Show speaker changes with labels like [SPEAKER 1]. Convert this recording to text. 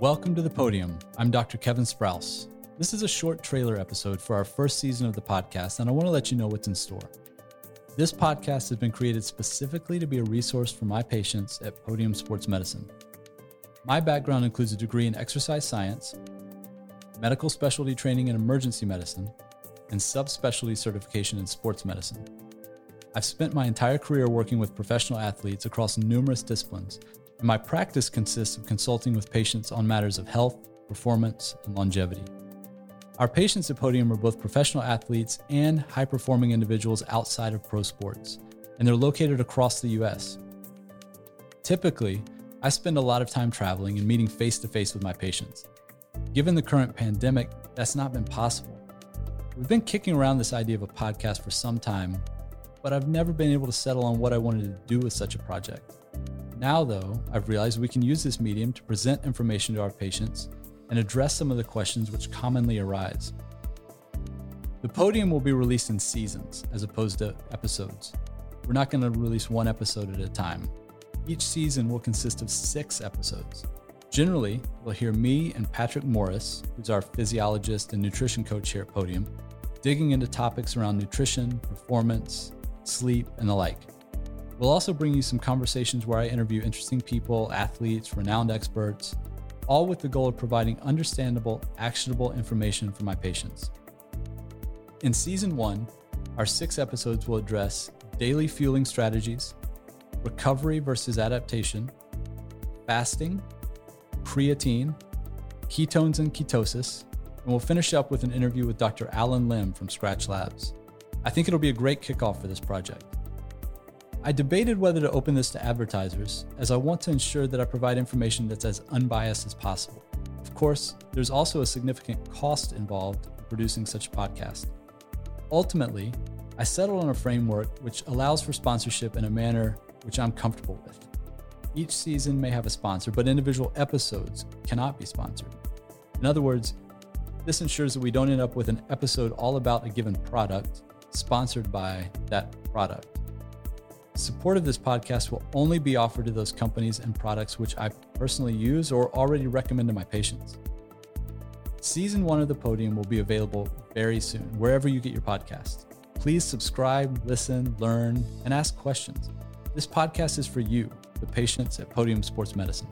[SPEAKER 1] Welcome to the podium. I'm Dr. Kevin Sprouse. This is a short trailer episode for our first season of the podcast, and I want to let you know what's in store. This podcast has been created specifically to be a resource for my patients at Podium Sports Medicine. My background includes a degree in exercise science, medical specialty training in emergency medicine, and subspecialty certification in sports medicine. I've spent my entire career working with professional athletes across numerous disciplines, and my practice consists of consulting with patients on matters of health, performance, and longevity. Our patients at Podium are both professional athletes and high performing individuals outside of pro sports, and they're located across the US. Typically, I spend a lot of time traveling and meeting face to face with my patients. Given the current pandemic, that's not been possible. We've been kicking around this idea of a podcast for some time, but I've never been able to settle on what I wanted to do with such a project. Now, though, I've realized we can use this medium to present information to our patients and address some of the questions which commonly arise. The podium will be released in seasons as opposed to episodes. We're not going to release one episode at a time. Each season will consist of six episodes. Generally, we'll hear me and Patrick Morris, who's our physiologist and nutrition coach here at Podium, digging into topics around nutrition, performance, sleep, and the like. We'll also bring you some conversations where I interview interesting people, athletes, renowned experts, all with the goal of providing understandable, actionable information for my patients. In season one, our six episodes will address daily fueling strategies, recovery versus adaptation, fasting, creatine, ketones and ketosis, and we'll finish up with an interview with Dr. Allen Lim from Skratch Labs. I think it'll be a great kickoff for this project. I debated whether to open this to advertisers, as I want to ensure that I provide information that's as unbiased as possible. Of course, there's also a significant cost involved in producing such a podcast. Ultimately, I settled on a framework which allows for sponsorship in a manner which I'm comfortable with. Each season may have a sponsor, but individual episodes cannot be sponsored. In other words, this ensures that we don't end up with an episode all about a given product sponsored by that product. Support of this podcast will only be offered to those companies and products which I personally use or already recommend to my patients. Season one of The Podium will be available very soon, wherever you get your podcast. Please subscribe, listen, learn, and ask questions. This podcast is for you, the patients at Podium Sports Medicine.